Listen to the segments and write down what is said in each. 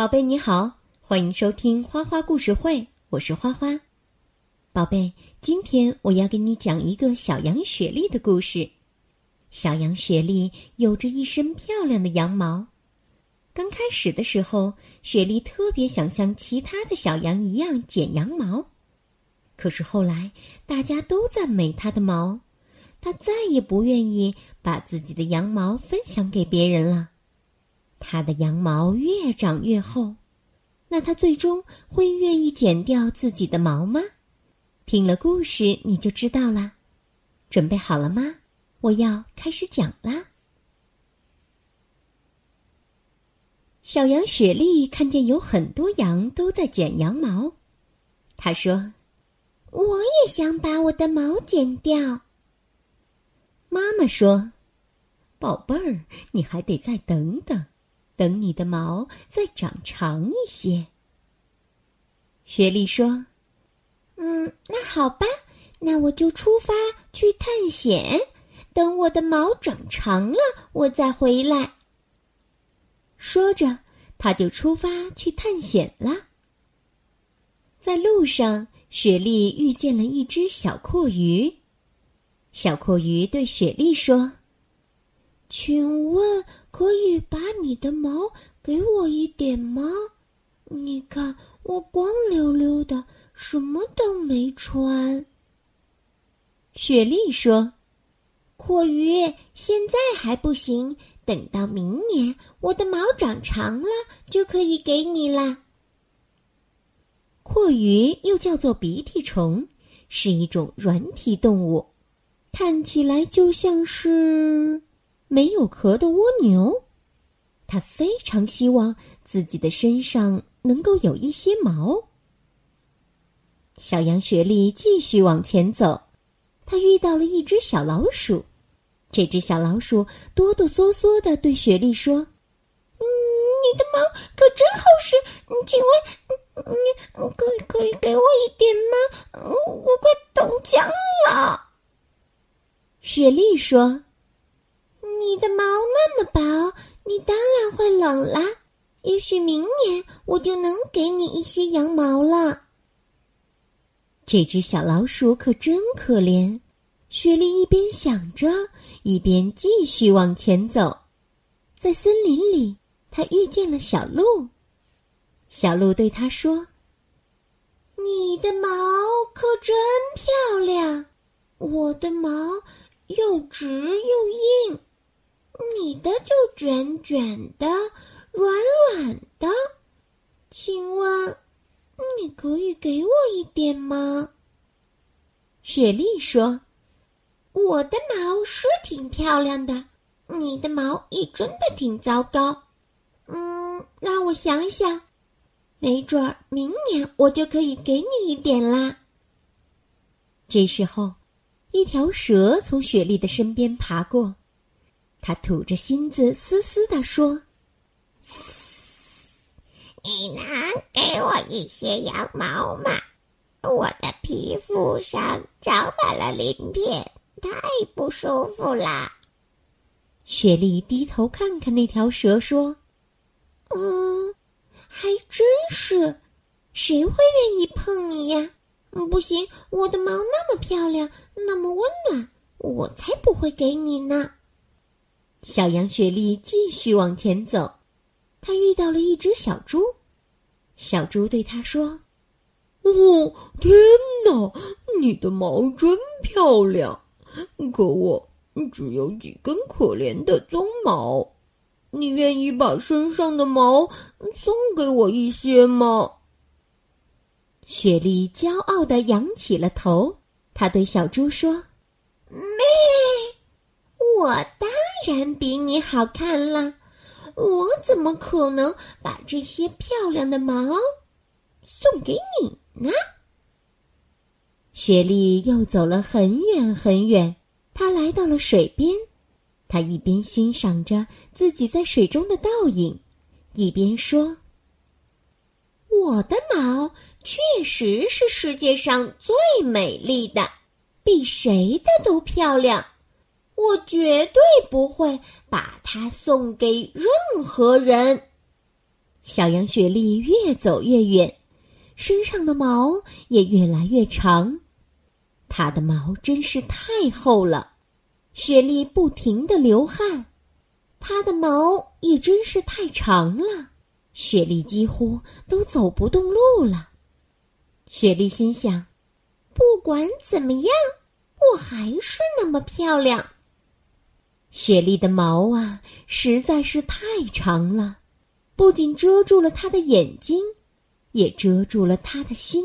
宝贝你好，欢迎收听花花故事会，我是花花。宝贝，今天我要给你讲一个小羊雪莉的故事。小羊雪莉有着一身漂亮的羊毛。刚开始的时候，雪莉特别想像其他的小羊一样剪羊毛，可是后来大家都赞美她的毛，她再也不愿意把自己的羊毛分享给别人了。它的羊毛越长越厚，那它最终会愿意剪掉自己的毛吗？听了故事你就知道了。准备好了吗？我要开始讲啦。小羊雪莉看见有很多羊都在剪羊毛，她说：“我也想把我的毛剪掉。”妈妈说：“宝贝儿，你还得再等等。”等你的毛再长长一些。雪莉说：“嗯，那好吧，那我就出发去探险。等我的毛长长了，我再回来。”说着，他就出发去探险了。在路上，雪莉遇见了一只小阔鱼。小阔鱼对雪莉说。请问可以把你的毛给我一点吗？你看我光溜溜的，什么都没穿。雪莉说：“阔鱼，现在还不行，等到明年我的毛长长了，就可以给你啦。”阔鱼又叫做鼻涕虫，是一种软体动物，看起来就像是……没有壳的蜗牛，它非常希望自己的身上能够有一些毛。小羊雪莉继续往前走，它遇到了一只小老鼠。这只小老鼠哆哆嗦嗦的对雪莉说：“嗯，你的毛可真厚实，请问你可可以给我一点吗？我快冻僵了。”雪莉说。你的毛那么薄，你当然会冷啦。也许明年我就能给你一些羊毛了。这只小老鼠可真可怜。雪莉一边想着，一边继续往前走。在森林里，她遇见了小鹿。小鹿对她说：“你的毛可真漂亮，我的毛又直又硬。”你的就卷卷的、软软的，请问你可以给我一点吗？雪莉说：“我的毛是挺漂亮的，你的毛也真的挺糟糕。嗯，让我想想，没准儿明年我就可以给你一点啦。”这时候，一条蛇从雪莉的身边爬过。他吐着芯子，嘶嘶地说：“你能给我一些羊毛吗？我的皮肤上长满了鳞片，太不舒服啦。”雪莉低头看看那条蛇，说：“嗯，还真是，谁会愿意碰你呀？不行，我的毛那么漂亮，那么温暖，我才不会给你呢。”小羊雪莉继续往前走，她遇到了一只小猪。小猪对她说：“哦，天哪，你的毛真漂亮，可我只有几根可怜的鬃毛。你愿意把身上的毛送给我一些吗？”雪莉骄傲的仰起了头，她对小猪说：“咩，我当。”然比你好看了，我怎么可能把这些漂亮的毛送给你呢？雪莉又走了很远很远，她来到了水边，她一边欣赏着自己在水中的倒影，一边说：“我的毛确实是世界上最美丽的，比谁的都漂亮。”我绝对不会把它送给任何人。小羊雪莉越走越远，身上的毛也越来越长。它的毛真是太厚了，雪莉不停的流汗。它的毛也真是太长了，雪莉几乎都走不动路了。雪莉心想：不管怎么样，我还是那么漂亮。雪莉的毛啊，实在是太长了，不仅遮住了她的眼睛，也遮住了她的心。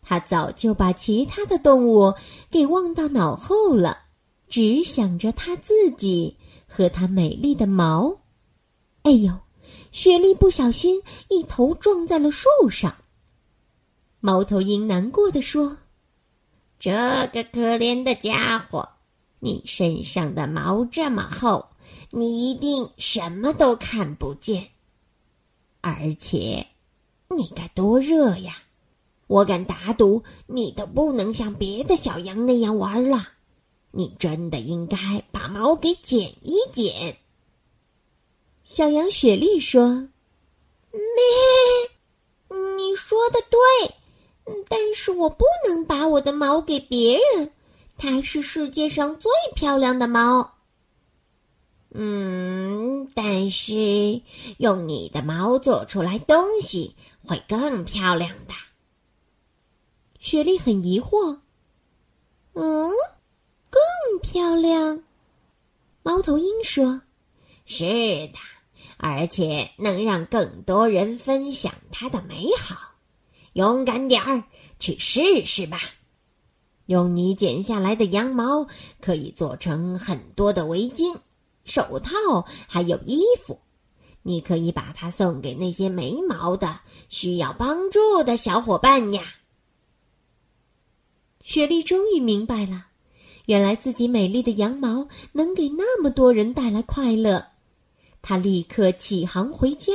她早就把其他的动物给忘到脑后了，只想着她自己和她美丽的毛。哎呦，雪莉不小心一头撞在了树上。猫头鹰难过的说：“这个可怜的家伙。”你身上的毛这么厚，你一定什么都看不见。而且，你该多热呀！我敢打赌，你都不能像别的小羊那样玩了。你真的应该把毛给剪一剪。小羊雪莉说：“咩，你说的对，但是我不能把我的毛给别人。”它是世界上最漂亮的猫。嗯，但是用你的毛做出来东西会更漂亮的。雪莉很疑惑。嗯，更漂亮？猫头鹰说：“是的，而且能让更多人分享它的美好。勇敢点儿，去试试吧。”用你剪下来的羊毛可以做成很多的围巾、手套，还有衣服。你可以把它送给那些没毛的、需要帮助的小伙伴呀。雪莉终于明白了，原来自己美丽的羊毛能给那么多人带来快乐。她立刻起航回家，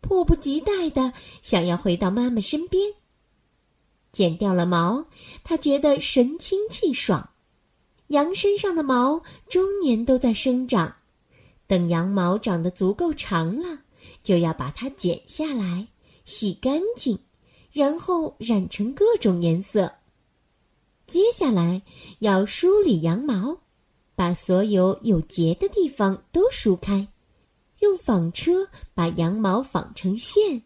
迫不及待的想要回到妈妈身边。剪掉了毛，他觉得神清气爽。羊身上的毛终年都在生长，等羊毛长得足够长了，就要把它剪下来，洗干净，然后染成各种颜色。接下来要梳理羊毛，把所有有结的地方都梳开，用纺车把羊毛纺成线，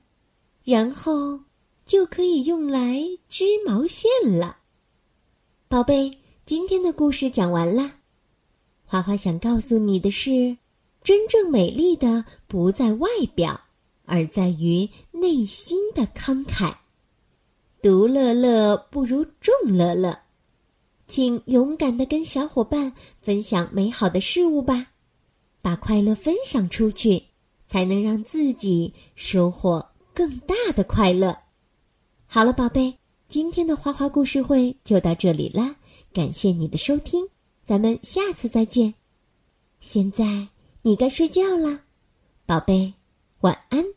然后。就可以用来织毛线了，宝贝。今天的故事讲完了。花花想告诉你的是，真正美丽的不在外表，而在于内心的慷慨。独乐乐不如众乐乐，请勇敢的跟小伙伴分享美好的事物吧，把快乐分享出去，才能让自己收获更大的快乐。好了，宝贝，今天的花花故事会就到这里啦，感谢你的收听，咱们下次再见。现在你该睡觉了，宝贝，晚安。